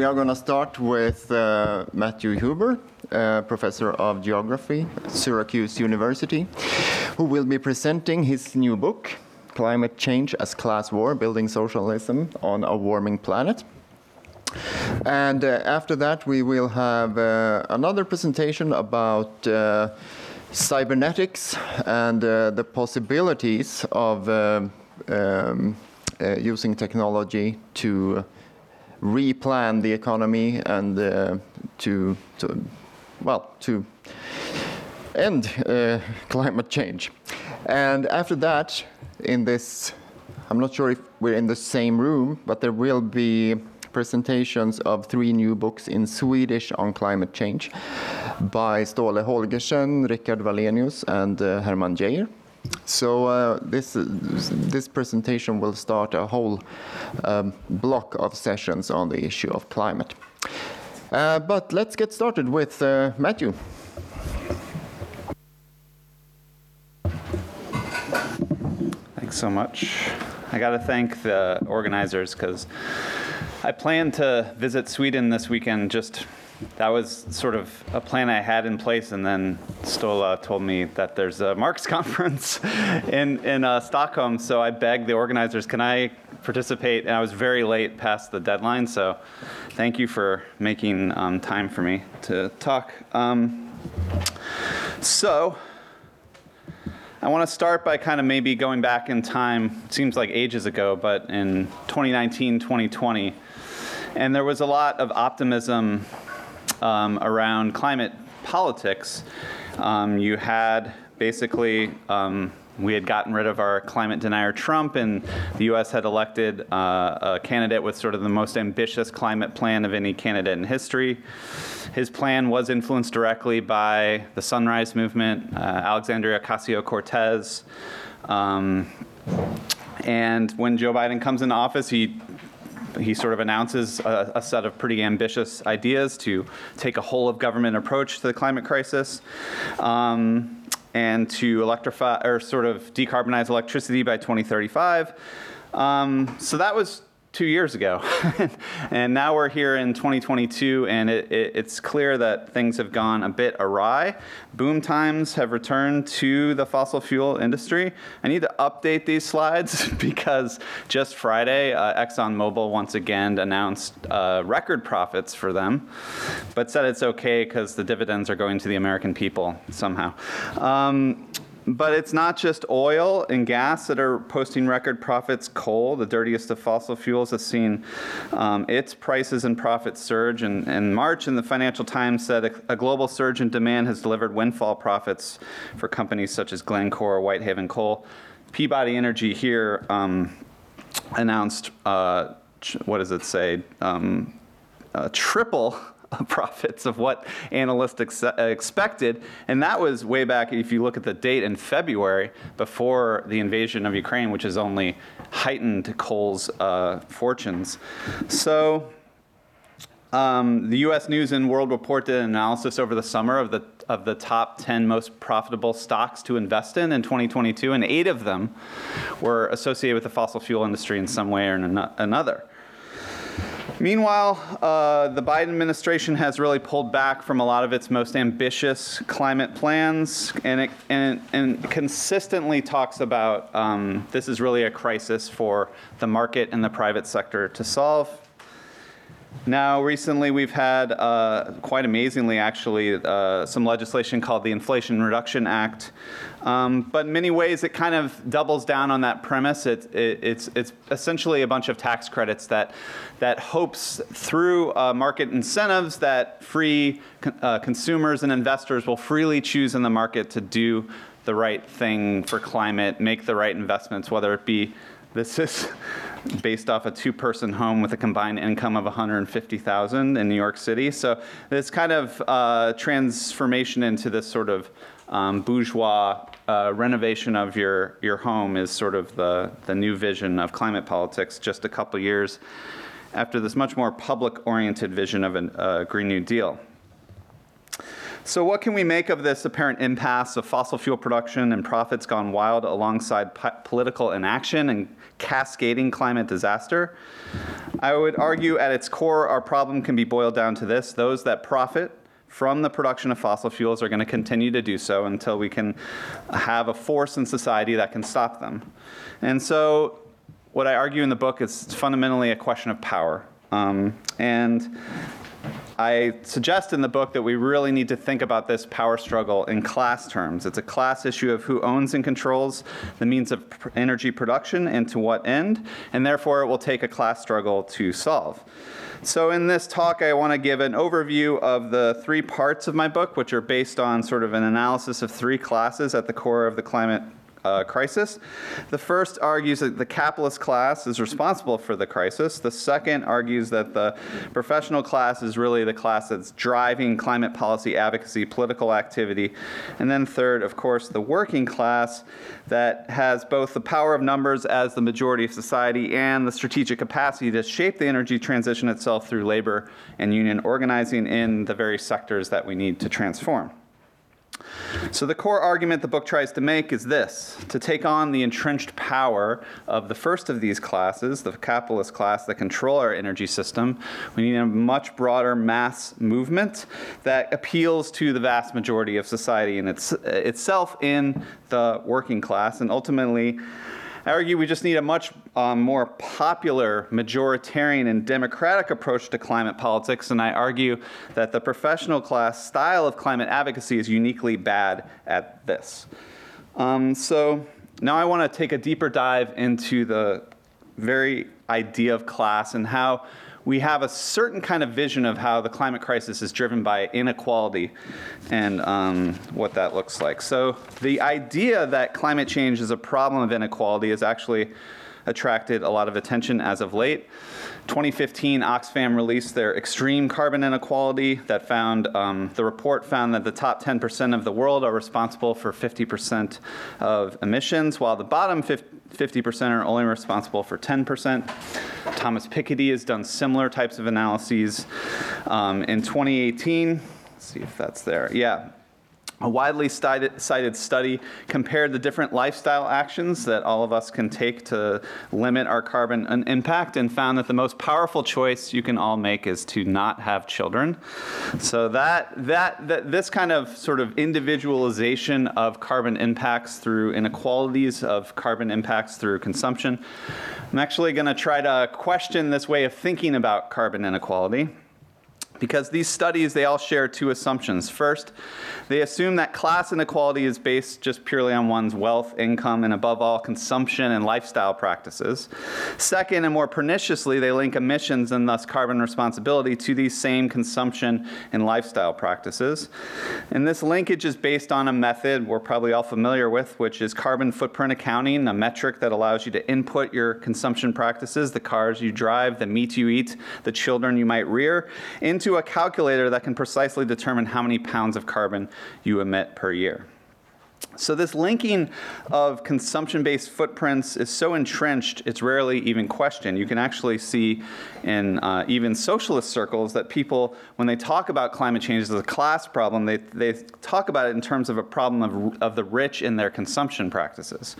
we are going to start with uh, Matthew Huber, uh, professor of geography at Syracuse University, who will be presenting his new book, Climate Change as Class War Building Socialism on a Warming Planet. And uh, after that, we will have uh, another presentation about uh, cybernetics and uh, the possibilities of um, using technology to replan the economy and uh, to, to, well, to end uh, climate change. And after that, in this, I'm not sure if we're in the same room, but there will be presentations of three new books in Swedish on climate change by Ståle Holgersen, Richard Wallenius, and uh, Herman Geijer. So uh, this this presentation will start a whole um, block of sessions on the issue of climate. Uh, but let's get started with uh, Matthew. Thanks so much. I got to thank the organizers because I plan to visit Sweden this weekend just that was sort of a plan I had in place, and then Ståle told me that there's a Marx conference in in uh, Stockholm. So I begged the organizers, "Can I participate?" And I was very late past the deadline, so thank you for making um, time for me to talk. Um, so. I want to start by kind of maybe going back in time. It seems like ages ago, but in 2019, 2020, and there was a lot of optimism um, around climate politics. Um, you had basically um, we had gotten rid of our climate denier Trump, and the U.S. had elected uh, a candidate with sort of the most ambitious climate plan of any candidate in history. His plan was influenced directly by the Sunrise Movement, uh, Alexandria Ocasio Cortez. Um, and when Joe Biden comes into office, he he sort of announces a, a, set of pretty ambitious ideas to take a whole of government approach to the climate crisis. Um, and to electrify or sort of decarbonize electricity by 2035. Um, so that was two years ago. and now we're here in 2022, and it, it, it's clear that things have gone a bit awry. Boom times have returned to the fossil fuel industry. I need to update these slides because just Friday, uh, ExxonMobil once again announced uh, record profits for them, but said it's okay because the dividends are going to the American people somehow. Um, but it's not just oil and gas that are posting record profits. Coal, the dirtiest of fossil fuels, has seen um, its prices and profits surge. And in March, and the Financial Times said a, a, global surge in demand has delivered windfall profits for companies such as Glencore, Whitehaven Coal. Peabody Energy here um, announced, uh, what does it say? Um, uh, triple profits of what analysts ex- expected. And that was way back, if you look at the date in February, before the invasion of Ukraine, which has only heightened coal's uh, fortunes. So, um, the U.S. News and World Report did an analysis over the summer of the of the top 10 most profitable stocks to invest in in 2022, and eight of them were associated with the fossil fuel industry in some way or another. Meanwhile, uh, the Biden administration has really pulled back from a lot of its most ambitious climate plans and, it, and, and consistently talks about um, this is really a crisis for the market and the private sector to solve. Now, recently, we've had, uh, quite amazingly, actually, uh, some legislation called the Inflation Reduction Act. Um, but in many ways, it kind of doubles down on that premise. It, it, it's, it's essentially a bunch of tax credits that, that hopes through uh, market incentives that free uh, consumers and investors will freely choose in the market to do the right thing for climate, make the right investments, whether it be this is based off a two-person home with a combined income of 150,000 in New York City. So this kind of uh, transformation into this sort of um, bourgeois uh, renovation of your, your home is sort of the, the new vision of climate politics just a couple years after this much more public-oriented vision of a uh, Green New Deal. So, what can we make of this apparent impasse of fossil fuel production and profits gone wild alongside po- political inaction and cascading climate disaster? I would argue at its core, our problem can be boiled down to this those that profit from the production of fossil fuels are going to continue to do so until we can have a force in society that can stop them. And so, what I argue in the book is fundamentally a question of power. Um, and I suggest in the book that we really need to think about this power struggle in class terms. It's a class issue of who owns and controls the means of energy production and to what end, and therefore it will take a class struggle to solve. So, in this talk, I want to give an overview of the three parts of my book, which are based on sort of an analysis of three classes at the core of the climate uh, crisis. The first argues that the capitalist class is responsible for the crisis. The second argues that the professional class is really the class that's driving climate policy advocacy, political activity. And then third, of course, the working class that has both the power of numbers as the majority of society and the strategic capacity to shape the energy transition itself through labor and union organizing in the very sectors that we need to transform. So, the core argument the book tries to make is this to take on the entrenched power of the first of these classes, the capitalist class that control our energy system, we need a much broader mass movement that appeals to the vast majority of society and its, itself in the working class. And ultimately I argue we just need a much um, more popular, majoritarian, and democratic approach to climate politics, and I argue that the professional class style of climate advocacy is uniquely bad at this. Um, so now I want to take a deeper dive into the very idea of class and how we have a certain kind of vision of how the climate crisis is driven by inequality and um, what that looks like. So, the idea that climate change is a problem of inequality has actually attracted a lot of attention as of late. 2015, Oxfam released their extreme carbon inequality that found um, the report found that the top 10% of the world are responsible for 50% of emissions, while the bottom 50% are only responsible for 10%. Thomas Piketty has done similar types of analyses. Um, in 2018, let's see if that's there. Yeah, a widely cited study compared the different lifestyle actions that all of us can take to limit our carbon impact and found that the most powerful choice you can all make is to not have children. So that, that, that this kind of sort of individualization of carbon impacts through inequalities of carbon impacts through consumption. I'm actually going to try to question this way of thinking about carbon inequality because these studies they all share two assumptions. First they assume that class inequality is based just purely on one's wealth income and above all consumption and lifestyle practices. Second and more perniciously they link emissions and thus carbon responsibility to these same consumption and lifestyle practices. And this linkage is based on a method we're probably all familiar with which is carbon footprint accounting a metric that allows you to input your consumption practices the cars you drive the meat you eat the children you might rear into a calculator that can precisely determine how many pounds of carbon you emit per year. So, this linking of consumption based footprints is so entrenched, it's rarely even questioned. You can actually see in uh, even socialist circles that people, when they talk about climate change as a class problem, they, they talk about it in terms of a problem of, of the rich in their consumption practices.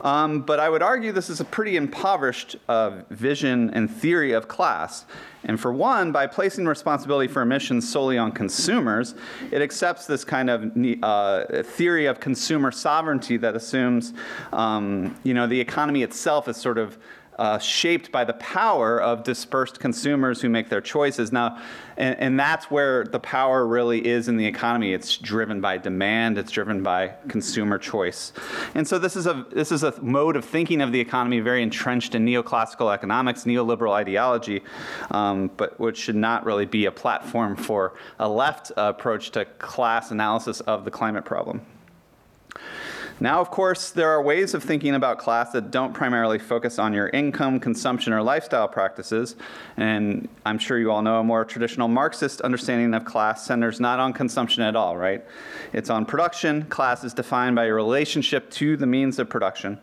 Um, but I would argue this is a pretty impoverished uh, vision and theory of class. And for one, by placing responsibility for emissions solely on consumers, it accepts this kind of uh, theory of consumer sovereignty that assumes, um, you know, the economy itself is sort of uh, shaped by the power of dispersed consumers who make their choices. Now, and, and, that's where the power really is in the economy. It's driven by demand. It's driven by consumer choice. And so this is a this is a mode of thinking of the economy very entrenched in neoclassical economics, neoliberal ideology, um, but which should not really be a platform for a left approach to class analysis of the climate problem. Now, of course, there are ways of thinking about class that don't primarily focus on your income, consumption, or lifestyle practices. And I'm sure you all know a more traditional Marxist understanding of class centers not on consumption at all, right? It's on production. Class is defined by your relationship to the means of production.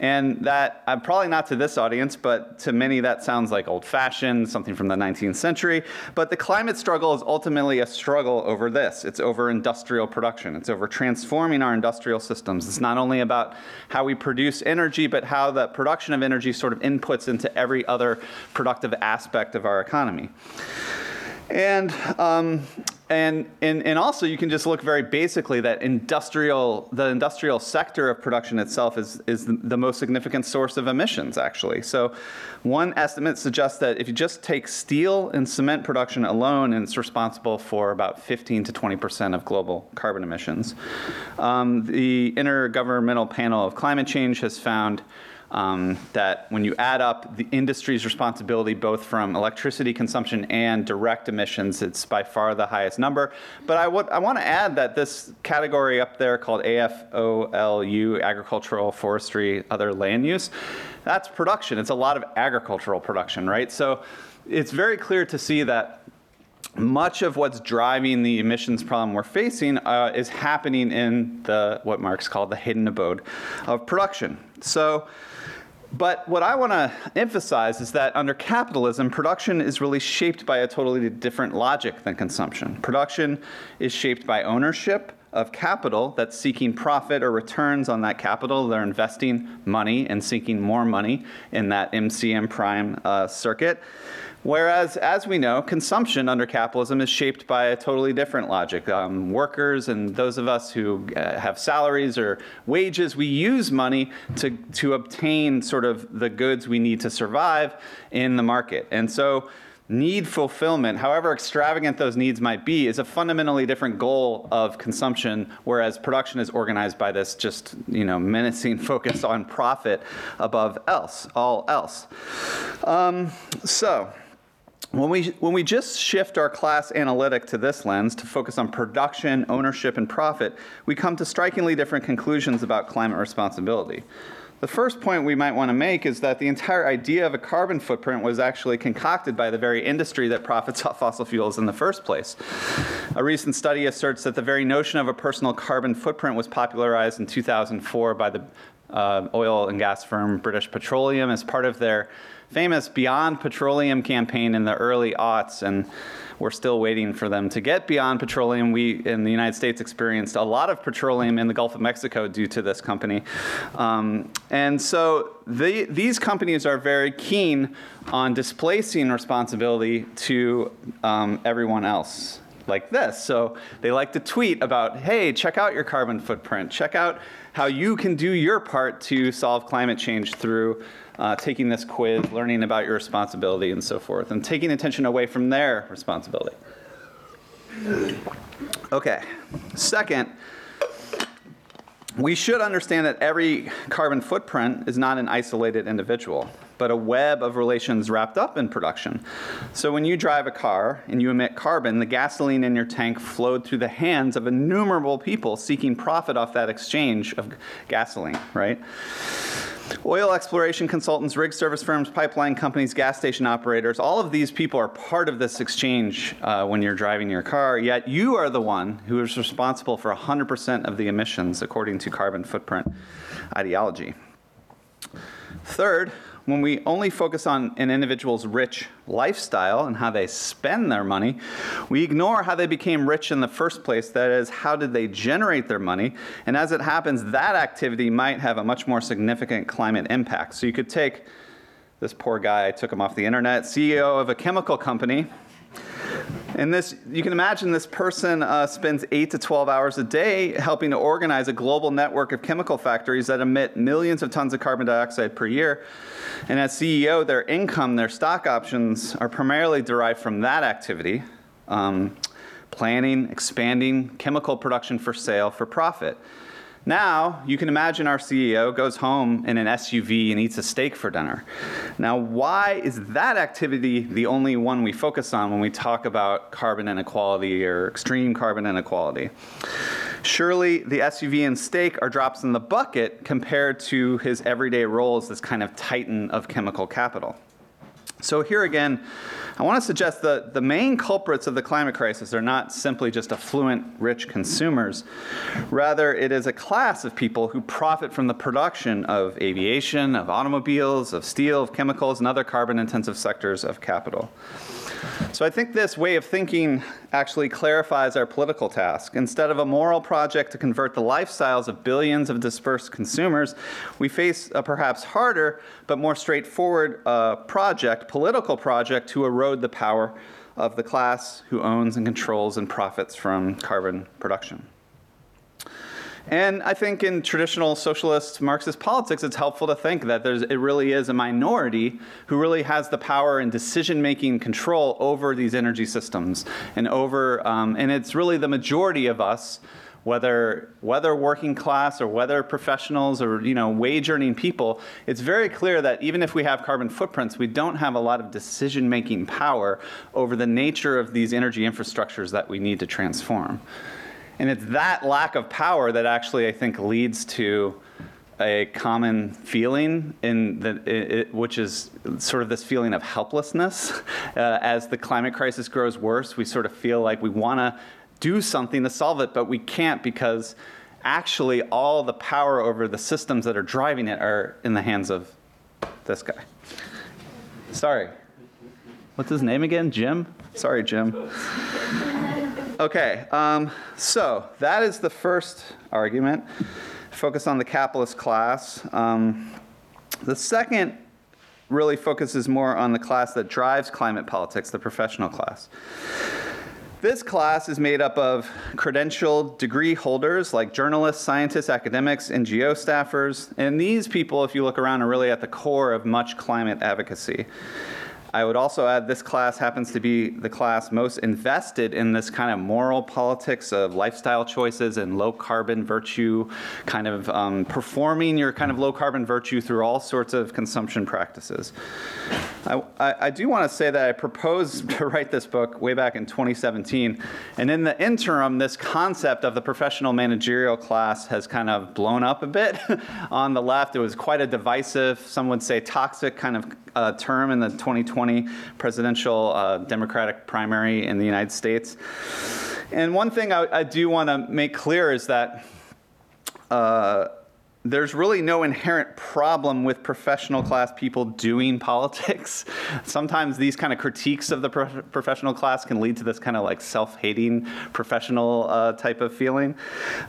And that, uh, probably not to this audience, but to many that sounds like old fashioned, something from the 19th century. But the climate struggle is ultimately a struggle over this it's over industrial production, it's over transforming our industrial systems. It's not only about how we produce energy, but how the production of energy sort of inputs into every other productive aspect of our economy. And, um, and, and, and also you can just look very basically that industrial, the industrial sector of production itself is, is the, most significant source of emissions actually. So one estimate suggests that if you just take steel and cement production alone, and it's responsible for about 15 to 20% of global carbon emissions. Um, the Intergovernmental Panel of Climate Change has found um, that when you add up the industry's responsibility both from electricity consumption and direct emissions, it's by far the highest number. But I, w- I want to add that this category up there called AFOLU, agricultural, forestry, other land use, that's production. It's a lot of agricultural production, right? So it's very clear to see that much of what's driving the emissions problem we're facing uh, is happening in the what Marx called the hidden abode of production. So but what I want to emphasize is that under capitalism, production is really shaped by a totally different logic than consumption. Production is shaped by ownership of capital that's seeking profit or returns on that capital. They're investing money and seeking more money in that MCM prime uh, circuit. Whereas, as we know, consumption under capitalism is shaped by a totally different logic. Um, workers and those of us who uh, have salaries or wages, we use money to, to obtain sort of the goods we need to survive in the market. And so, need fulfillment, however extravagant those needs might be, is a fundamentally different goal of consumption, whereas production is organized by this just, you know, menacing focus on profit above else, all else. Um, so, when we, when we just shift our class analytic to this lens to focus on production, ownership, and profit, we come to strikingly different conclusions about climate responsibility. The first point we might want to make is that the entire idea of a carbon footprint was actually concocted by the very industry that profits off fossil fuels in the first place. A recent study asserts that the very notion of a personal carbon footprint was popularized in 2004 by the uh, oil and gas firm British Petroleum as part of their famous Beyond Petroleum campaign in the early aughts, and we're still waiting for them to get beyond petroleum. We in the United States experienced a lot of petroleum in the Gulf of Mexico due to this company. Um, and so they, these companies are very keen on displacing responsibility to um, everyone else like this. So they like to tweet about, hey, check out your carbon footprint, check out how you can do your part to solve climate change through uh, taking this quiz, learning about your responsibility, and so forth, and taking attention away from their responsibility. Okay, second, we should understand that every carbon footprint is not an isolated individual, but a web of relations wrapped up in production. So when you drive a car and you emit carbon, the gasoline in your tank flowed through the hands of innumerable people seeking profit off that exchange of gasoline, right? Oil exploration consultants, rig service firms, pipeline companies, gas station operators, all of these people are part of this exchange uh, when you're driving your car, yet you are the one who is responsible for 100% of the emissions according to carbon footprint ideology. Third, when we only focus on an individual's rich lifestyle and how they spend their money, we ignore how they became rich in the first place. That is, how did they generate their money? And as it happens, that activity might have a much more significant climate impact. So you could take this poor guy, I took him off the internet, CEO of a chemical company and this, you can imagine this person uh, spends 8 to 12 hours a day helping to organize a global network of chemical factories that emit millions of tons of carbon dioxide per year. And as CEO, their income, their stock options are primarily derived from that activity. Um, planning, expanding chemical production for sale for profit. Now, you can imagine our CEO goes home in an SUV and eats a steak for dinner. Now, why is that activity the only one we focus on when we talk about carbon inequality or extreme carbon inequality? Surely the SUV and steak are drops in the bucket compared to his everyday role as this kind of titan of chemical capital. So here again, I want to suggest that the main culprits of the climate crisis are not simply just affluent, rich consumers. Rather, it is a class of people who profit from the production of aviation, of automobiles, of steel, of chemicals, and other carbon intensive sectors of capital. So I think this way of thinking actually clarifies our political task. Instead of a moral project to convert the lifestyles of billions of dispersed consumers, we face a perhaps harder but more straightforward uh, project, political project, to erode the power of the class who owns and controls and profits from carbon production. And I think in traditional socialist Marxist politics, it's helpful to think that there's, it really is a minority who really has the power and decision making control over these energy systems and over, um, and it's really the majority of us. Whether, whether working class or whether professionals or you know wage earning people, it's very clear that even if we have carbon footprints, we don't have a lot of decision making power over the nature of these energy infrastructures that we need to transform. And it's that lack of power that actually, I think, leads to a common feeling in the, it, which is sort of this feeling of helplessness. Uh, as the climate crisis grows worse, we sort of feel like we want to do something to solve it, but we can't because actually all the power over the systems that are driving it are in the hands of this guy. Sorry. What's his name again? Jim? Sorry, Jim. Okay, um, so that is the first argument. Focus on the capitalist class. Um, the second really focuses more on the class that drives climate politics, the professional class. This class is made up of credentialed degree holders like journalists, scientists, academics, NGO staffers, and these people, if you look around, are really at the core of much climate advocacy. I would also add this class happens to be the class most invested in this kind of moral politics of lifestyle choices and low carbon virtue, kind of um, performing your kind of low carbon virtue through all sorts of consumption practices. I, I, I do want to say that I proposed to write this book way back in 2017, and in the interim, this concept of the professional managerial class has kind of blown up a bit on the left. It was quite a divisive, some would say toxic kind of uh, term in the 2020 presidential uh, Democratic primary in the United States. And one thing I, I do want to make clear is that. Uh, there's really no inherent problem with professional class people doing politics. Sometimes these kind of critiques of the pro- professional class can lead to this kind of like self hating professional uh, type of feeling.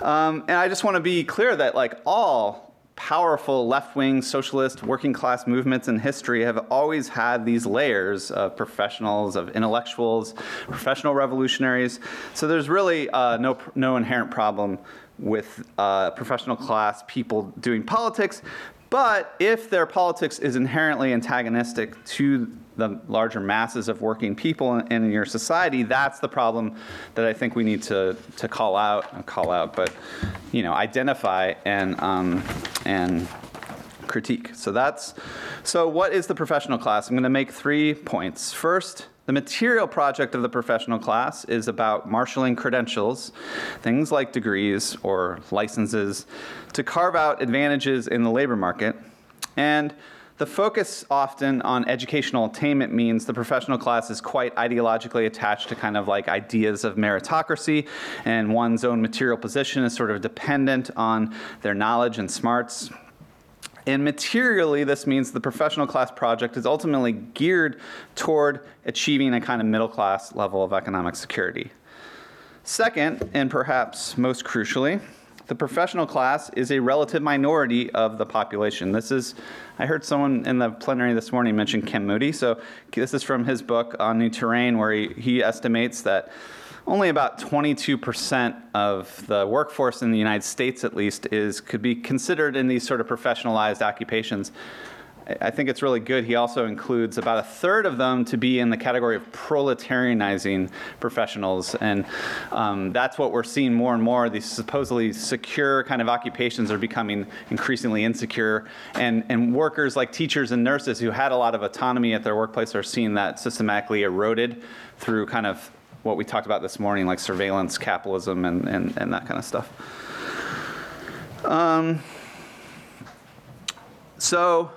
Um, and I just want to be clear that, like, all powerful left wing socialist working class movements in history have always had these layers of professionals, of intellectuals, professional revolutionaries. So there's really uh, no, no inherent problem with uh, professional class people doing politics. But if their politics is inherently antagonistic to the larger masses of working people in, in your society, that's the problem that I think we need to, to call out, call out, but you know, identify and um, and critique. So that's so. What is the professional class? I'm going to make three points. First. The material project of the professional class is about marshaling credentials, things like degrees or licenses, to carve out advantages in the labor market. And the focus often on educational attainment means the professional class is quite ideologically attached to kind of like ideas of meritocracy, and one's own material position is sort of dependent on their knowledge and smarts. And materially, this means the professional class project is ultimately geared toward achieving a kind of middle class level of economic security. Second, and perhaps most crucially, the professional class is a relative minority of the population. This is, I heard someone in the plenary this morning mention Kim Moody. So this is from his book on New Terrain, where he, he estimates that only about 22% of the workforce in the United States, at least, is could be considered in these sort of professionalized occupations. I think it's really good. He also includes about a third of them to be in the category of proletarianizing professionals. And um, that's what we're seeing more and more. These supposedly secure kind of occupations are becoming increasingly insecure. And, and workers like teachers and nurses who had a lot of autonomy at their workplace are seeing that systematically eroded through kind of what we talked about this morning, like surveillance capitalism and, and, and that kind of stuff. Um, so,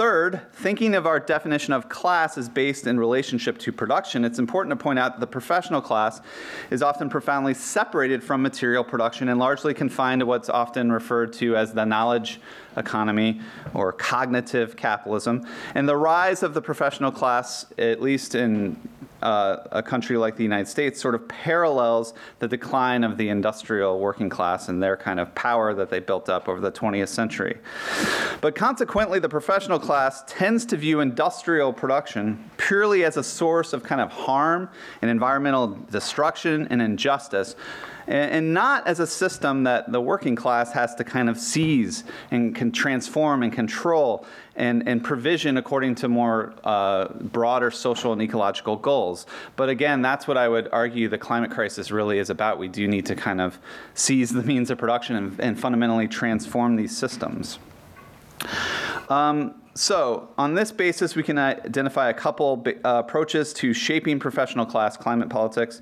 third, thinking of our definition of class as based in relationship to production, it's important to point out that the professional class is often profoundly separated from material production and largely confined to what's often referred to as the knowledge economy or cognitive capitalism. And the rise of the professional class, at least in uh, a country like the United States sort of parallels the decline of the industrial working class and their kind of power that they built up over the 20th century. But consequently, the professional class tends to view industrial production purely as a source of kind of harm and environmental destruction and injustice and not as a system that the working class has to kind of seize and can transform and control and, and provision according to more uh, broader social and ecological goals. But again, that's what I would argue the climate crisis really is about. We do need to kind of seize the means of production and, and fundamentally transform these systems. Um, so, on this basis, we can identify a couple uh, approaches to shaping professional class climate politics.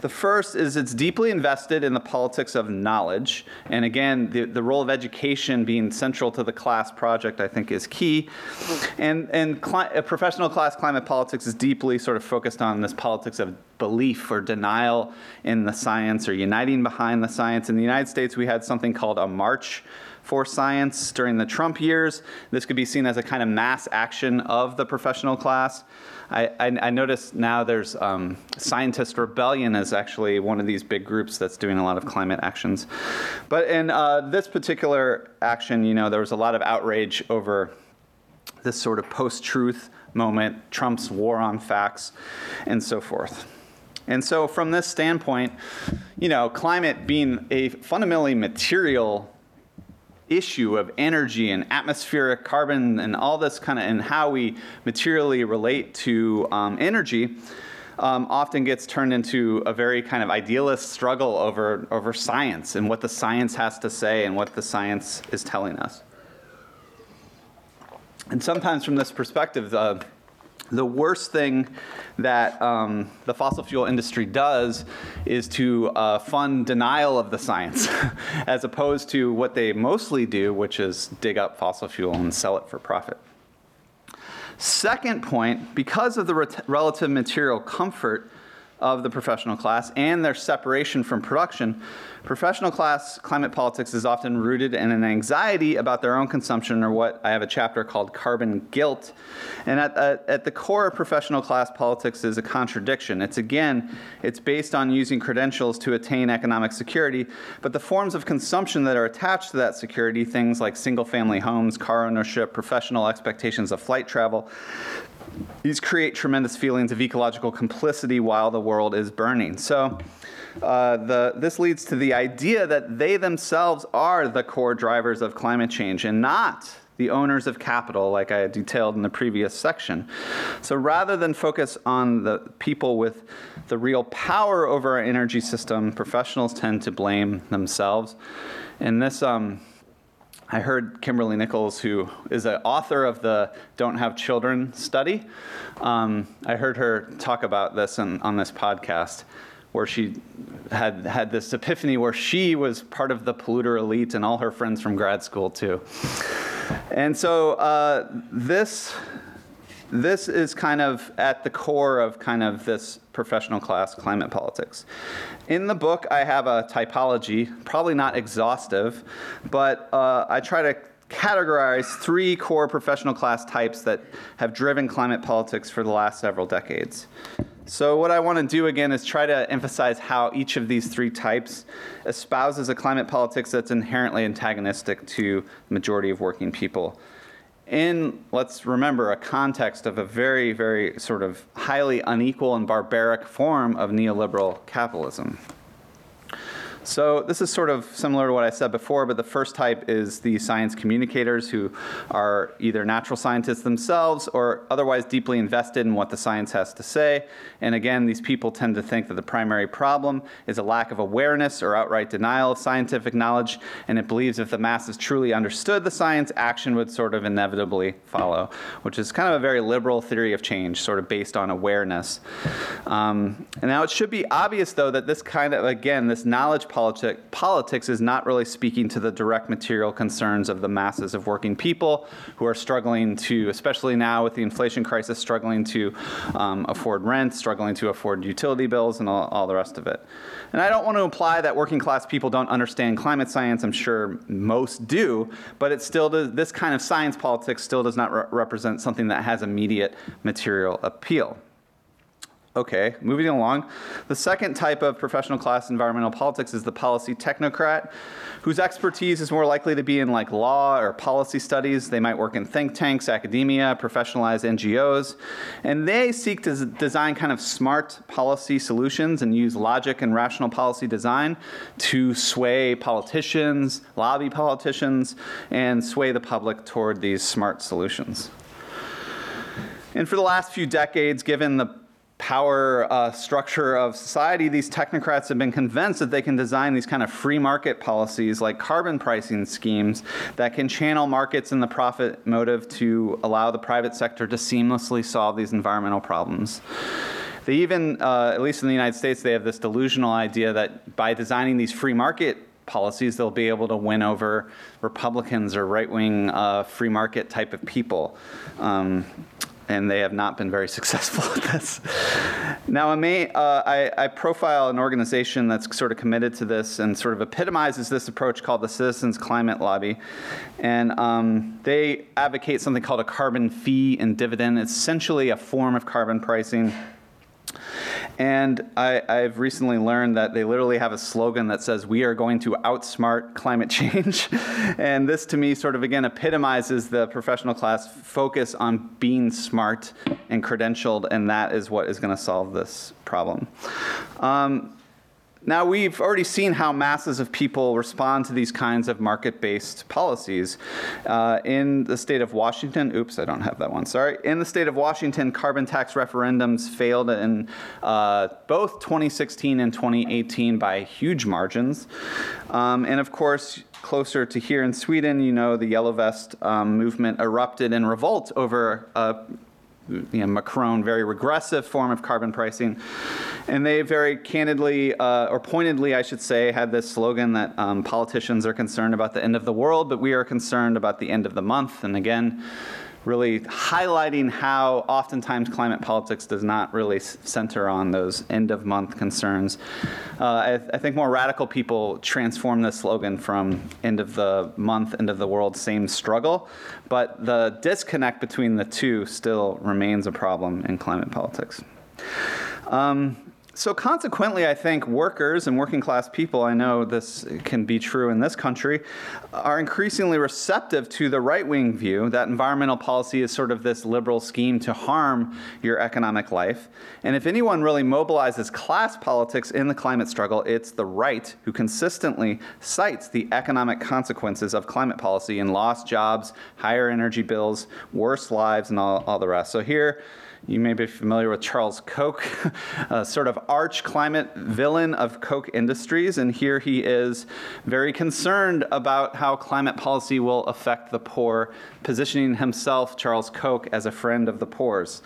The first is it's deeply invested in the politics of knowledge. And again, the, the role of education being central to the class project, I think, is key. And, and cli- professional class climate politics is deeply sort of focused on this politics of belief or denial in the science or uniting behind the science. In the United States, we had something called a March for science during the Trump years. This could be seen as a kind of mass action of the professional class. I, I, I notice now there's um, Scientist Rebellion is actually one of these big groups that's doing a lot of climate actions. But in uh, this particular action, you know, there was a lot of outrage over this sort of post-truth moment, Trump's war on facts, and so forth. And so, from this standpoint, you know, climate being a fundamentally material issue of energy and atmospheric carbon and all this kind of and how we materially relate to um, energy um, often gets turned into a very kind of idealist struggle over, over science and what the science has to say and what the science is telling us. And sometimes, from this perspective, the the worst thing that um, the fossil fuel industry does is to uh, fund denial of the science, as opposed to what they mostly do, which is dig up fossil fuel and sell it for profit. Second point, because of the relative material comfort of the professional class and their separation from production, professional class climate politics is often rooted in an anxiety about their own consumption, or what I have a chapter called carbon guilt. And at, at, at, the core of professional class politics is a contradiction. It's again, it's based on using credentials to attain economic security, but the forms of consumption that are attached to that security, things like single family homes, car ownership, professional expectations of flight travel, these create tremendous feelings of ecological complicity while the world is burning. So, uh, the, this leads to the idea that they themselves are the core drivers of climate change and not the owners of capital, like I detailed in the previous section. So rather than focus on the people with the real power over our energy system, professionals tend to blame themselves. And this, um, I heard Kimberly Nicholas, who is an author of the Don't Have Children study, um, I heard her talk about this on this podcast, where she had had this epiphany where she was part of the polluter elite and all her friends from grad school too. And so uh, this this is kind of at the core of kind of this professional class climate politics. In the book, I have a typology, probably not exhaustive, but uh, I try to categorize three core professional class types that have driven climate politics for the last several decades. So, what I want to do again is try to emphasize how each of these three types espouses a climate politics that's inherently antagonistic to the majority of working people in, let's remember, a context of a very, very sort of highly unequal and barbaric form of neoliberal capitalism. So this is sort of similar to what I said before, but the first type is the science communicators who are either natural scientists themselves or otherwise deeply invested in what the science has to say. And again, these people tend to think that the primary problem is a lack of awareness or outright denial of scientific knowledge, and it believes if the masses truly understood the science, action would sort of inevitably follow, which is kind of a very liberal theory of change, sort of based on awareness. Um, and now it should be obvious, though, that this kind of, again, this knowledge politi- politics is not really speaking to the direct material concerns of the masses of working people who are struggling to, especially now with the inflation crisis, struggling to um, afford rent, struggling to afford utility bills, and all, all the rest of it. And I don't want to imply that working class people don't understand climate science. I'm sure most do, but it still does, this kind of science politics still does not re- represent something that has immediate material appeal. Okay, moving along. The second type of professional class environmental politics is the policy technocrat, whose expertise is more likely to be in like law or policy studies. They might work in think tanks, academia, professionalized NGOs, and they seek to design kind of smart policy solutions and use logic and rational policy design to sway politicians, lobby politicians, and sway the public toward these smart solutions. And for the last few decades, given the power uh, structure of society, these technocrats have been convinced that they can design these kind of free market policies like carbon pricing schemes that can channel markets and the profit motive to allow the private sector to seamlessly solve these environmental problems. They even, uh, at least in the United States, they have this delusional idea that by designing these free market policies, they'll be able to win over Republicans or right wing uh, free market type of people. Um, and they have not been very successful at this. Now, I, may, uh, I, I, profile an organization that's sort of committed to this and sort of epitomizes this approach called the Citizens Climate Lobby. And um, they advocate something called a carbon fee and dividend. It's essentially a form of carbon pricing and I, have recently learned that they literally have a slogan that says, We are going to outsmart climate change. and this, to me, sort of again epitomizes the professional class focus on being smart and credentialed, and that is what is going to solve this problem. Um, now, we've already seen how masses of people respond to these kinds of market based policies. Uh, in the state of Washington, oops, I don't have that one, sorry. In the state of Washington, carbon tax referendums failed in uh, both 2016 and 2018 by huge margins. Um, and of course, closer to here in Sweden, you know, the Yellow Vest um, movement erupted in revolt over uh, you know, Macron, very regressive form of carbon pricing. And they very candidly, uh, or pointedly, I should say, had this slogan that um, politicians are concerned about the end of the world, but we are concerned about the end of the month. And again, really highlighting how oftentimes climate politics does not really center on those end of month concerns. Uh, I, I, think more radical people transform this slogan from end of the month, end of the world, same struggle. But the disconnect between the two still remains a problem in climate politics. Um, so consequently, I think workers and working class people, I know this can be true in this country, are increasingly receptive to the right wing view that environmental policy is sort of this liberal scheme to harm your economic life. And if anyone really mobilizes class politics in the climate struggle, it's the right who consistently cites the economic consequences of climate policy in lost jobs, higher energy bills, worse lives, and all, all the rest. So here, you may be familiar with Charles Koch, a sort of arch climate villain of Koch Industries, and here he is very concerned about how climate policy will affect the poor, positioning himself, Charles Koch, as a friend of the poor's.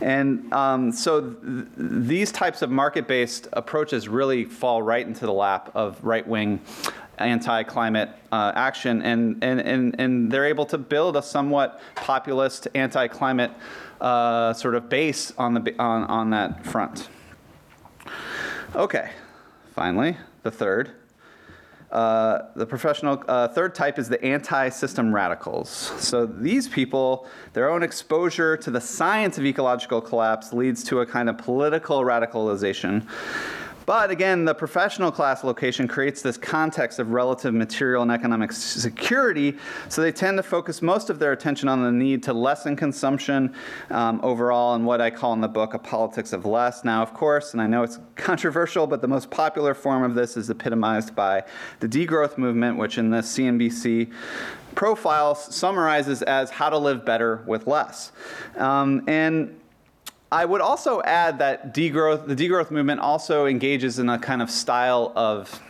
And um, so th- these types of market based approaches really fall right into the lap of right wing anti-climate uh, action, and, and, and, and they're able to build a somewhat populist anti-climate uh, sort of base on, the, on, on that front. Okay, finally, the third. Uh, the professional uh, third type is the anti system radicals. So these people, their own exposure to the science of ecological collapse leads to a kind of political radicalization. But again, the professional class location creates this context of relative material and economic security, so they tend to focus most of their attention on the need to lessen consumption um, overall and what I call in the book a politics of less. Now, of course, and I know it's controversial, but the most popular form of this is epitomized by the degrowth movement, which in the CNBC profile summarizes as how to live better with less. Um, and I would also add that degrowth, the degrowth movement also engages in a kind of style of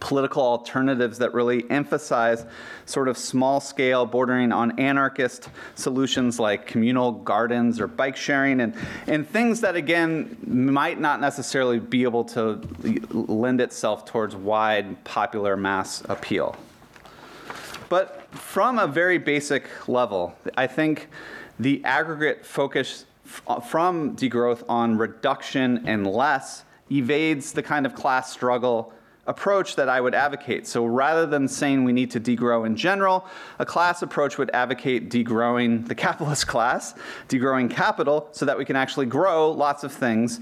political alternatives that really emphasize sort of small scale, bordering on anarchist solutions like communal gardens or bike sharing, and, and things that, again, might not necessarily be able to lend itself towards wide popular mass appeal. But from a very basic level, I think the aggregate focus Uh, from degrowth on reduction and less evades the kind of class struggle approach that I would advocate. So rather than saying we need to degrow in general, a class approach would advocate degrowing the capitalist class, degrowing capital, so that we can actually grow lots of things,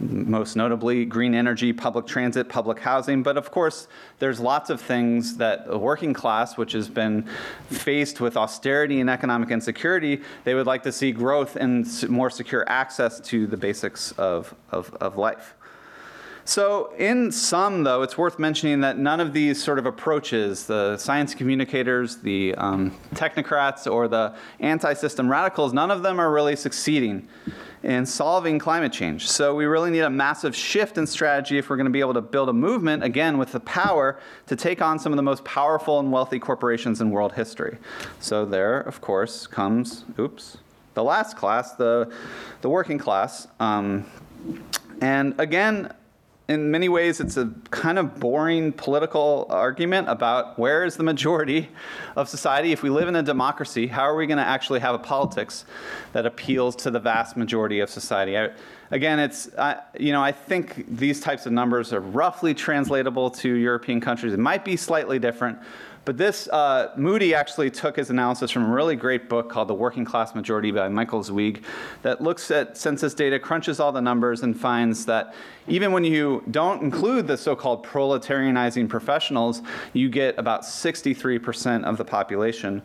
most notably green energy, public transit, public housing. But of course, there's lots of things that the working class, which has been faced with austerity and economic insecurity, they would like to see growth and more secure access to the basics of, of, of life. So, in sum, though, it's worth mentioning that none of these sort of approaches, the science communicators, the um, technocrats, or the anti system radicals, none of them are really succeeding in solving climate change. So, we really need a massive shift in strategy if we're going to be able to build a movement, again, with the power to take on some of the most powerful and wealthy corporations in world history. So, there, of course, comes, oops, the last class, the, the working class. Um, and again, in many ways, it's a kind of boring political argument about where is the majority of society. If we live in a democracy, how are we going to actually have a politics that appeals to the vast majority of society? I, again, it's, I, you know, I think these types of numbers are roughly translatable to European countries. It might be slightly different, but this, uh, Moody actually took his analysis from a really great book called The Working Class Majority by Michael Zweig that looks at census data, crunches all the numbers, and finds that even when you don't include the so called proletarianizing professionals, you get about 63% of the population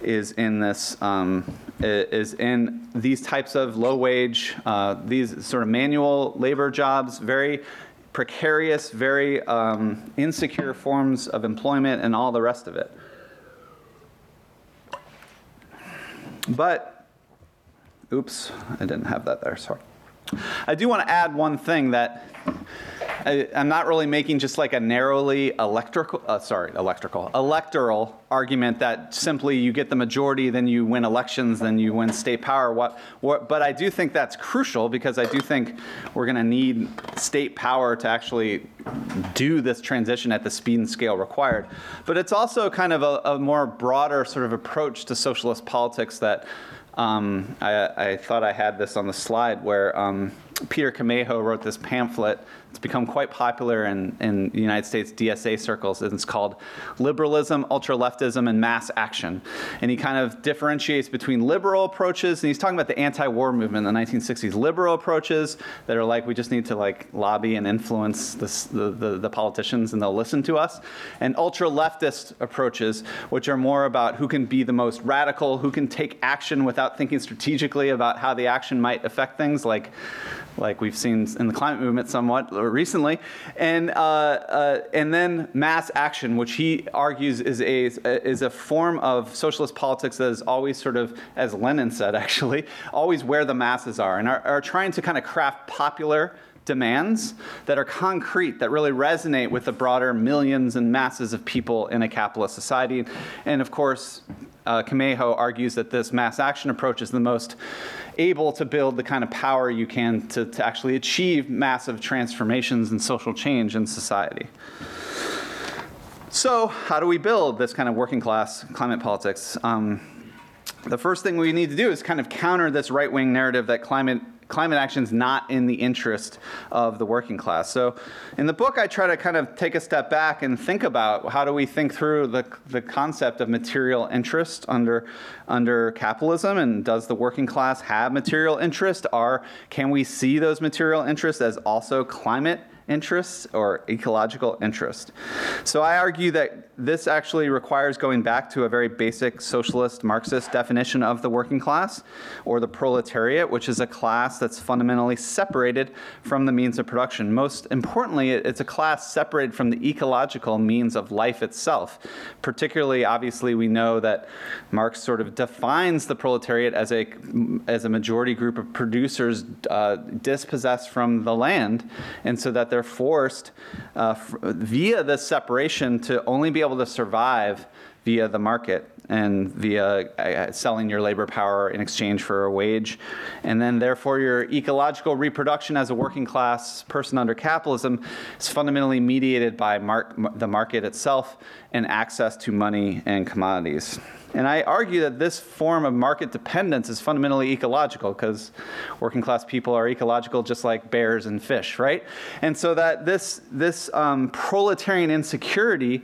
is in this, um, is in these types of low wage, uh, these sort of manual labor jobs, very precarious, very um, insecure forms of employment, and all the rest of it. But, oops, I didn't have that there, sorry. I do want to add one thing that I, am not really making just like a narrowly electrical, uh, sorry, electrical, electoral argument that simply you get the majority, then you win elections, then you win state power. What, what, but I do think that's crucial because I do think we're going to need state power to actually do this transition at the speed and scale required. But it's also kind of a, a more broader sort of approach to socialist politics that um, I, I, thought I had this on the slide where um, Peter Camejo wrote this pamphlet. It's become quite popular in, in the United States DSA circles, and it's called Liberalism, ultra leftism, and Mass Action. And he kind of differentiates between liberal approaches, and he's talking about the anti-war movement in the 1960s. Liberal approaches that are like, we just need to like lobby and influence this, the, the, the politicians and they'll listen to us. And ultra-leftist approaches, which are more about who can be the most radical, who can take action without thinking strategically about how the action might affect things, like like we've seen in the climate movement somewhat recently, and uh, uh, and then mass action, which he argues is a is a form of socialist politics that is always sort of, as Lenin said, actually, always where the masses are, and are, are trying to kind of craft popular demands that are concrete, that really resonate with the broader millions and masses of people in a capitalist society. And of course, uh, Camejo argues that this mass action approach is the most able to build the kind of power you can to, to actually achieve massive transformations and social change in society. So, how do we build this kind of working class climate politics? Um, the first thing we need to do is kind of counter this right wing narrative that climate climate action is not in the interest of the working class. So in the book, I try to kind of take a step back and think about how do we think through the, the concept of material interest under, under capitalism and does the working class have material interest? Are, can we see those material interests as also climate interests or ecological interest. So I argue that this actually requires going back to a very basic socialist Marxist definition of the working class or the proletariat, which is a class that's fundamentally separated from the means of production. Most importantly, it's a class separated from the ecological means of life itself. Particularly, obviously, we know that Marx sort of defines the proletariat as a, as a majority group of producers uh, dispossessed from the land, and so that they're forced uh, via this separation to only be able to survive via the market and via uh, selling your labor power in exchange for a wage. And then, therefore, your ecological reproduction as a working class person under capitalism is fundamentally mediated by mar- the market itself and access to money and commodities. And I argue that this form of market dependence is fundamentally ecological because working class people are ecological just like bears and fish, right? And so that this, this um, proletarian insecurity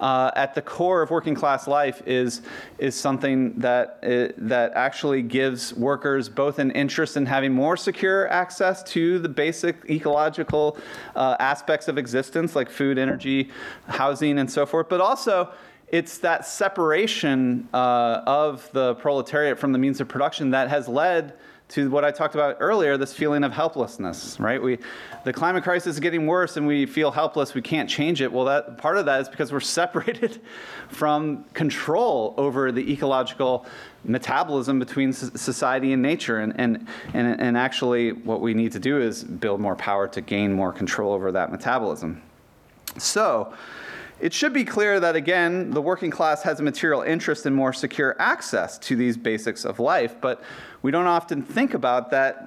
uh, at the core of working class life is, is something that, uh, that actually gives workers both an interest in having more secure access to the basic ecological uh, aspects of existence, like food, energy, housing, and so forth, but also it's that separation uh, of the proletariat from the means of production that has led to what I talked about earlier, this feeling of helplessness, right? We, the climate crisis is getting worse and we feel helpless, we can't change it. Well, that, part of that is because we're separated from control over the ecological metabolism between society and nature. And, and, and, and actually, what we need to do is build more power to gain more control over that metabolism. So, it should be clear that, again, the working class has a material interest in more secure access to these basics of life, but we don't often think about that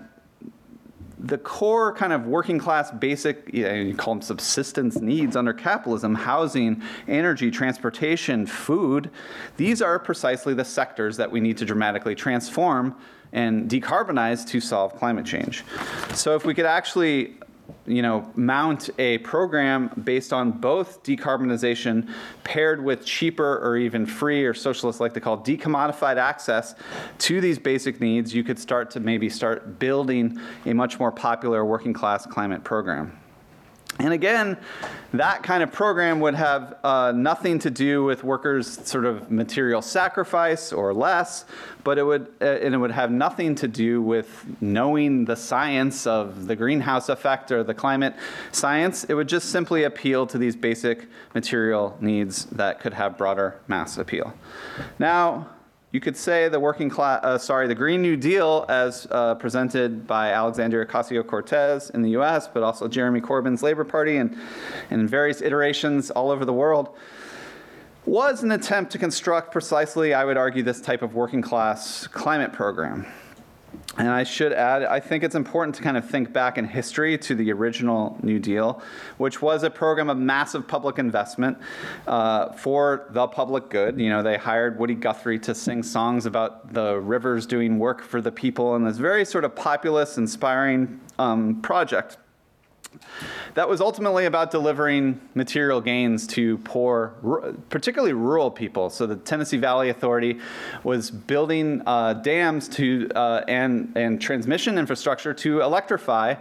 the core kind of working class basic, you, know, you, call them subsistence needs under capitalism, housing, energy, transportation, food, these are precisely the sectors that we need to dramatically transform and decarbonize to solve climate change. So if we could actually you know, mount a program based on both decarbonization paired with cheaper or even free or socialists like to call decommodified access to these basic needs, you could start to maybe start building a much more popular working class climate program. And again, that kind of program would have uh, nothing to do with workers' sort of material sacrifice or less, but it would uh, and it would have nothing to do with knowing the science of the greenhouse effect or the climate science. It would just simply appeal to these basic material needs that could have broader mass appeal. Now, you could say the working class, uh, sorry, the Green New Deal, as uh, presented by Alexandria Ocasio Cortez in the US, but also Jeremy Corbyn's Labor Party and, and in various iterations all over the world, was an attempt to construct precisely, I would argue, this type of working class climate program. And I should add, I think it's important to kind of think back in history to the original New Deal, which was a program of massive public investment uh, for the public good. You know, they hired Woody Guthrie to sing songs about the rivers doing work for the people in this very sort of populist, inspiring um, project that was ultimately about delivering material gains to poor, particularly rural people. So the Tennessee Valley Authority was building uh, dams to uh, and and transmission infrastructure to electrify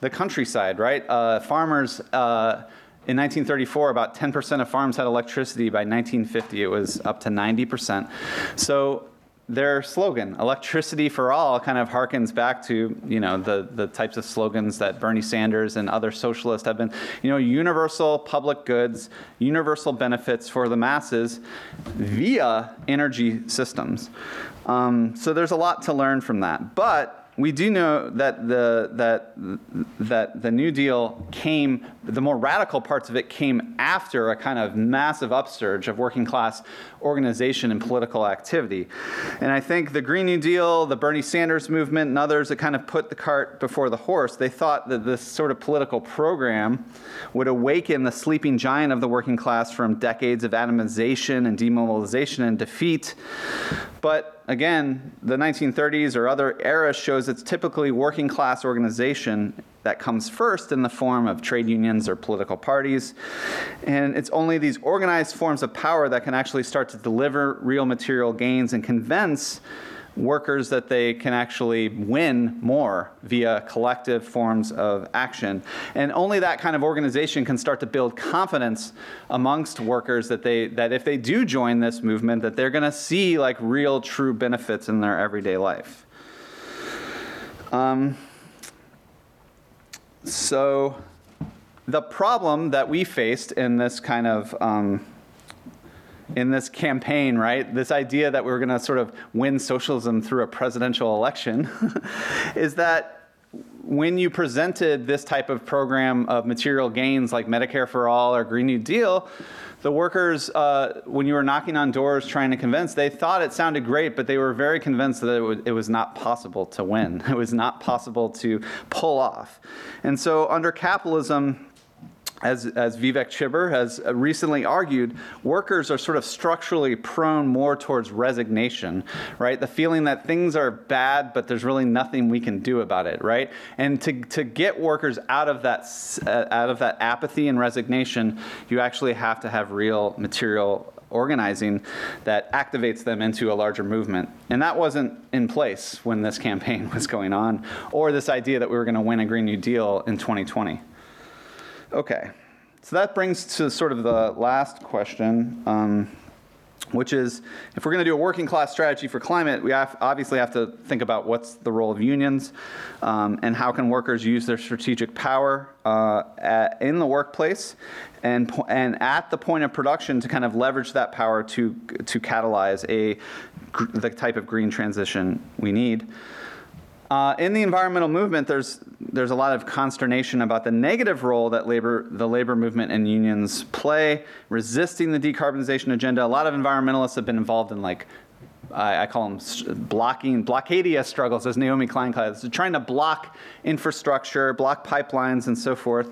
the countryside. Right, uh, farmers. Uh, in 1934, about 10% of farms had electricity. By 1950, it was up to 90%. So their slogan, electricity for all, kind of harkens back to, you know, the, the types of slogans that Bernie Sanders and other socialists have been, you know, universal public goods, universal benefits for the masses via energy systems. Um, so there's a lot to learn from that. But we do know that the, that, that the New Deal came, the more radical parts of it came after a kind of massive upsurge of working class organization and political activity. And I think the Green New Deal, the Bernie Sanders movement, and others that kind of put the cart before the horse, they thought that this sort of political program would awaken the sleeping giant of the working class from decades of atomization and demobilization and defeat. But again, the 1930s or other eras shows it's typically working class organization that comes first in the form of trade unions or political parties. And it's only these organized forms of power that can actually start to deliver real material gains and convince workers that they can actually win more via collective forms of action. And only that kind of organization can start to build confidence amongst workers that they that if they do join this movement that they're going to see like real true benefits in their everyday life. Um, so the problem that we faced in this kind of um, in this campaign, right? This idea that we were going to sort of win socialism through a presidential election is that when you presented this type of program of material gains like Medicare for All or Green New Deal, the workers, uh, when you were knocking on doors trying to convince, they thought it sounded great, but they were very convinced that it, it was not possible to win. It was not possible to pull off. And so, under capitalism, as, as Vivek Chibber has recently argued, workers are sort of structurally prone more towards resignation, right? The feeling that things are bad, but there's really nothing we can do about it, right? And to, to get workers out of that uh, out of that apathy and resignation, you actually have to have real material organizing that activates them into a larger movement. And that wasn't in place when this campaign was going on, or this idea that we were going to win a Green New Deal in 2020. Okay, so that brings to sort of the last question, um, which is if we're going to do a working class strategy for climate, we have, obviously have to think about what's the role of unions um, and how can workers use their strategic power uh, at, in the workplace and, and at the point of production to kind of leverage that power to, to catalyze a, the type of green transition we need. Uh, in the environmental movement, there's there's a lot of consternation about the negative role that labor the labor movement and unions play, resisting the decarbonization agenda. A lot of environmentalists have been involved in like I, call them blocking, blockadia struggles, as Naomi Klein calls it, trying to block infrastructure, block pipelines, and so forth.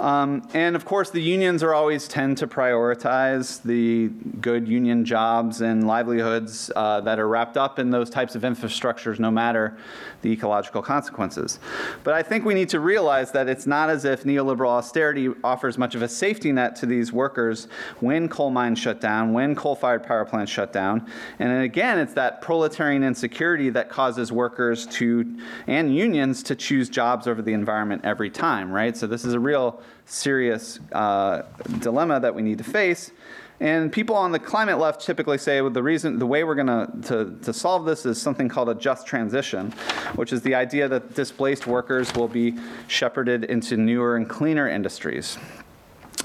Um, and of course, the unions are always tend to prioritize the good union jobs and livelihoods uh, that are wrapped up in those types of infrastructures, no matter the ecological consequences. But I think we need to realize that it's not as if neoliberal austerity offers much of a safety net to these workers when coal mines shut down, when coal fired power plants shut down. And again, it's that proletarian insecurity that causes workers to, and unions to choose jobs over the environment every time, right? So this is a real serious uh, dilemma that we need to face. And people on the climate left typically say well, the reason, the way we're going to to solve this is something called a just transition, which is the idea that displaced workers will be shepherded into newer and cleaner industries.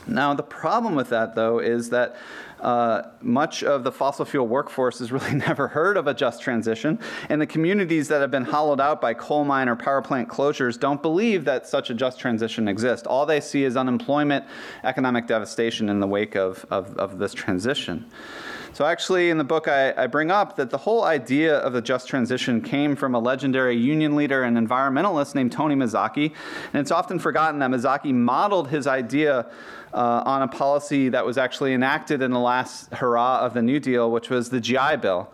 Now, the problem with that, though, is that uh, much of the fossil fuel workforce has really never heard of a just transition, and the communities that have been hollowed out by coal mine or power plant closures don't believe that such a just transition exists. All they see is unemployment, economic devastation in the wake of, of, of this transition. So, actually, in the book, I, I, bring up that the whole idea of the just transition came from a legendary union leader and environmentalist named Tony Mazzocchi. And it's often forgotten that Mazzocchi modeled his idea uh, on a policy that was actually enacted in the last hurrah of the New Deal, which was the GI Bill,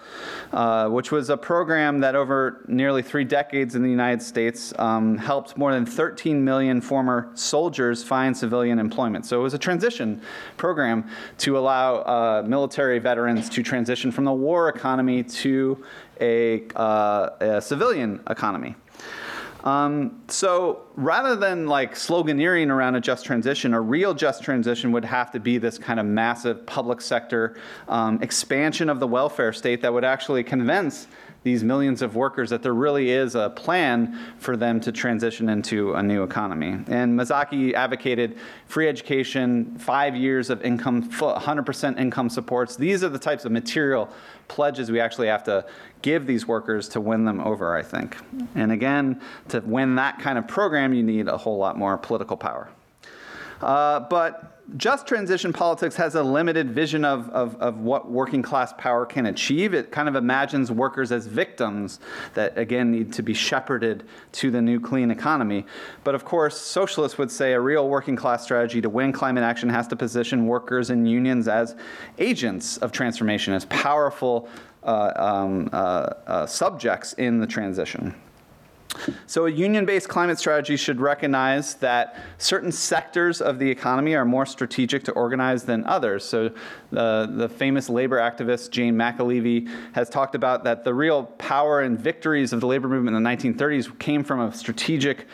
uh, which was a program that over nearly three decades in the United States um, helped more than 13 million former soldiers find civilian employment. So it was a transition program to allow uh, military veterans to transition from the war economy to a, uh, a civilian economy. Um, so rather than like sloganeering around a just transition, a real just transition would have to be this kind of massive public sector um, expansion of the welfare state that would actually convince these millions of workers that there really is a plan for them to transition into a new economy. And Mazzocchi advocated free education, five years of income, 100% income supports. These are the types of material pledges we actually have to give these workers to win them over, I think. And again, to win that kind of program, you need a whole lot more political power. Uh, but just transition politics has a limited vision of, of, of, what working class power can achieve. It kind of imagines workers as victims that, again, need to be shepherded to the new clean economy. But of course, socialists would say a real working class strategy to win climate action has to position workers and unions as agents of transformation, as powerful uh, um, uh, uh subjects in the transition. So, a union based climate strategy should recognize that certain sectors of the economy are more strategic to organize than others. So, the, the famous labor activist Jane McAlevey has talked about that the real power and victories of the labor movement in the 1930s came from a strategic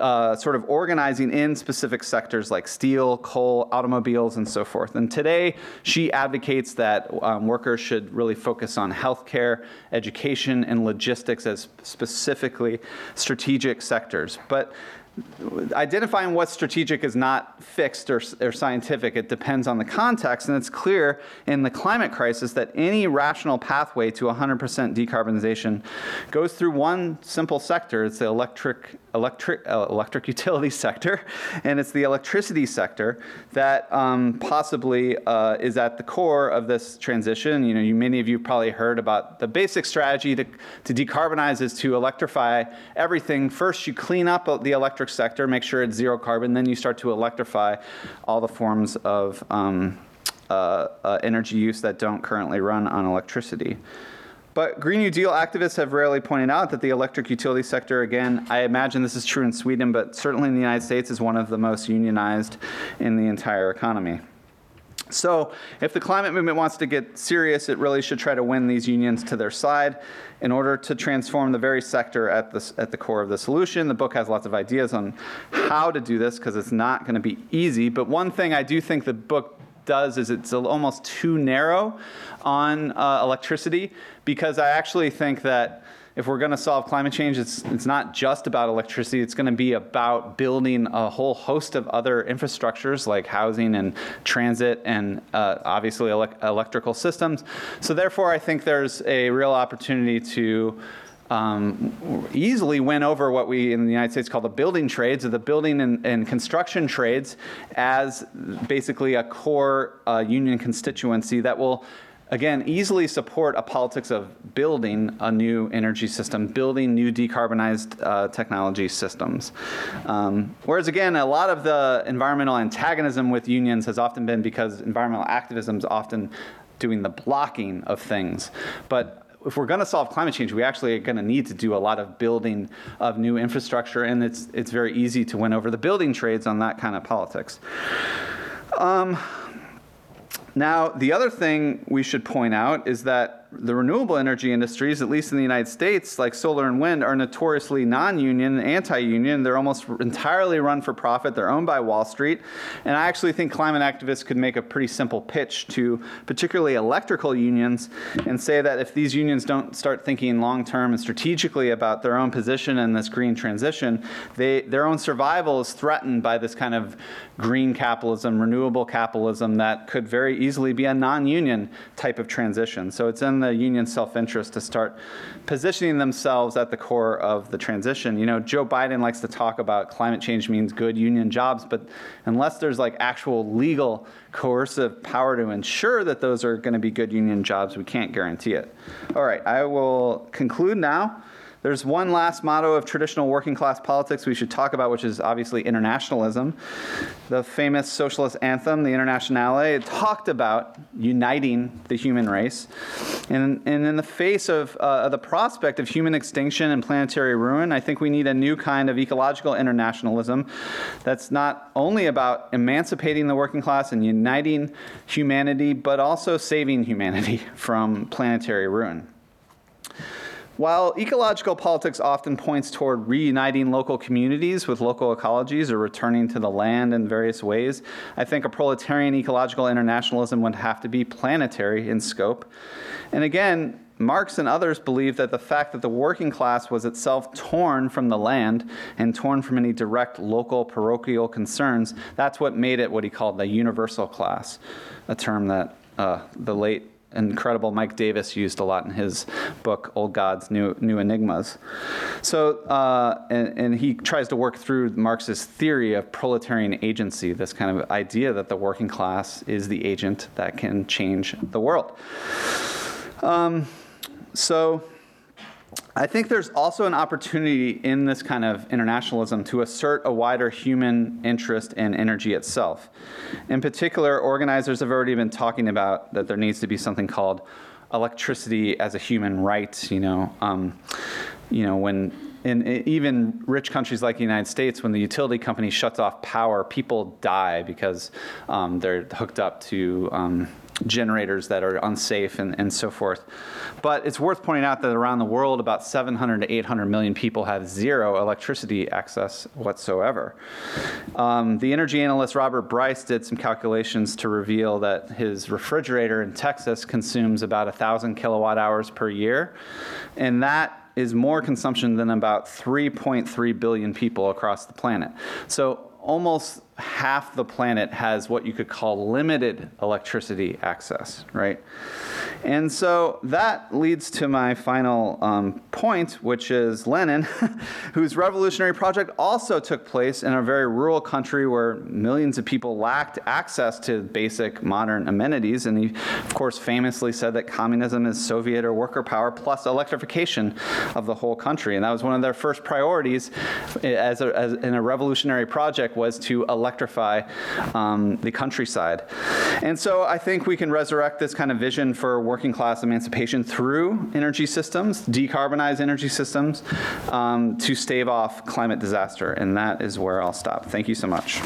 uh, sort of organizing in specific sectors like steel, coal, automobiles, and so forth. And today, she advocates that um, workers should really focus on healthcare, education, and logistics as specifically strategic sectors. But identifying what's strategic is not fixed or, or, scientific. It depends on the context, and it's clear in the climate crisis that any rational pathway to 100% decarbonization goes through one simple sector. It's the electric electric uh, electric utility sector, and it's the electricity sector that um, possibly uh, is at the core of this transition. You know, you, many of you probably heard about the basic strategy to, to decarbonize is to electrify everything. First, you clean up the electric sector, make sure it's zero carbon, then you start to electrify all the forms of um, uh, uh energy use that don't currently run on electricity. But Green New Deal activists have rarely pointed out that the electric utility sector, again, I imagine this is true in Sweden, but certainly in the United States, is one of the most unionized in the entire economy. So, if the climate movement wants to get serious, it really should try to win these unions to their side in order to transform the very sector at the, at the core of the solution. The book has lots of ideas on how to do this because it's not going to be easy. But one thing I do think the book does is it's almost too narrow on uh, electricity because I actually think that if we're going to solve climate change, it's, it's not just about electricity. It's going to be about building a whole host of other infrastructures like housing and transit and uh, obviously ele- electrical systems. So, therefore, I think there's a real opportunity to um, easily win over what we in the United States call the building trades or the building and, and construction trades as basically a core uh, union constituency that will again, easily support a politics of building a new energy system, building new decarbonized uh, technology systems. Um, whereas, again, a lot of the environmental antagonism with unions has often been because environmental activism is often doing the blocking of things. But if we're going to solve climate change, we actually are going to need to do a lot of building of new infrastructure, and it's it's very easy to win over the building trades on that kind of politics. Um, now, the other thing we should point out is that the renewable energy industries, at least in the United States, like solar and wind, are notoriously non union, anti union. They're almost entirely run for profit. They're owned by Wall Street. And I actually think climate activists could make a pretty simple pitch to particularly electrical unions and say that if these unions don't start thinking long term and strategically about their own position in this green transition, they, their own survival is threatened by this kind of green capitalism, renewable capitalism that could very easily be a non union type of transition. So it's in the union's self interest to start positioning themselves at the core of the transition. You know, Joe Biden likes to talk about climate change means good union jobs, but unless there's like actual legal coercive power to ensure that those are going to be good union jobs, we can't guarantee it. All right, I will conclude now. There's one last motto of traditional working class politics we should talk about, which is obviously internationalism. The famous socialist anthem, the Internationale, talked about uniting the human race. And, and in the face of uh, the prospect of human extinction and planetary ruin, I think we need a new kind of ecological internationalism that's not only about emancipating the working class and uniting humanity, but also saving humanity from planetary ruin. While ecological politics often points toward reuniting local communities with local ecologies or returning to the land in various ways, I think a proletarian ecological internationalism would have to be planetary in scope. And again, Marx and others believe that the fact that the working class was itself torn from the land and torn from any direct local parochial concerns, that's what made it what he called the universal class, a term that uh, the late incredible Mike Davis used a lot in his book Old Gods, New, New Enigmas. So, uh, and, and, he tries to work through Marx's theory of proletarian agency, this kind of idea that the working class is the agent that can change the world. Um, so, I think there's also an opportunity in this kind of internationalism to assert a wider human interest in energy itself. In particular, organizers have already been talking about that there needs to be something called electricity as a human right. You know, um, you know when in i- even rich countries like the United States, when the utility company shuts off power, people die because um, they're hooked up to um, generators that are unsafe and, and so forth. But it's worth pointing out that around the world, about 700 to 800 million people have zero electricity access whatsoever. Um, the energy analyst Robert Bryce did some calculations to reveal that his refrigerator in Texas consumes about 1,000 kilowatt hours per year. And that is more consumption than about 3.3 billion people across the planet. So almost half the planet has what you could call limited electricity access, right? And so that leads to my final um, point, which is Lenin, whose revolutionary project also took place in a very rural country where millions of people lacked access to basic modern amenities. And he, of course, famously said that communism is Soviet or worker power plus electrification of the whole country. And that was one of their first priorities as, a, as in a revolutionary project was to electrify um, the countryside. And so I think we can resurrect this kind of vision for working class emancipation through energy systems, decarbonize energy systems um, to stave off climate disaster. And that is where I'll stop. Thank you so much.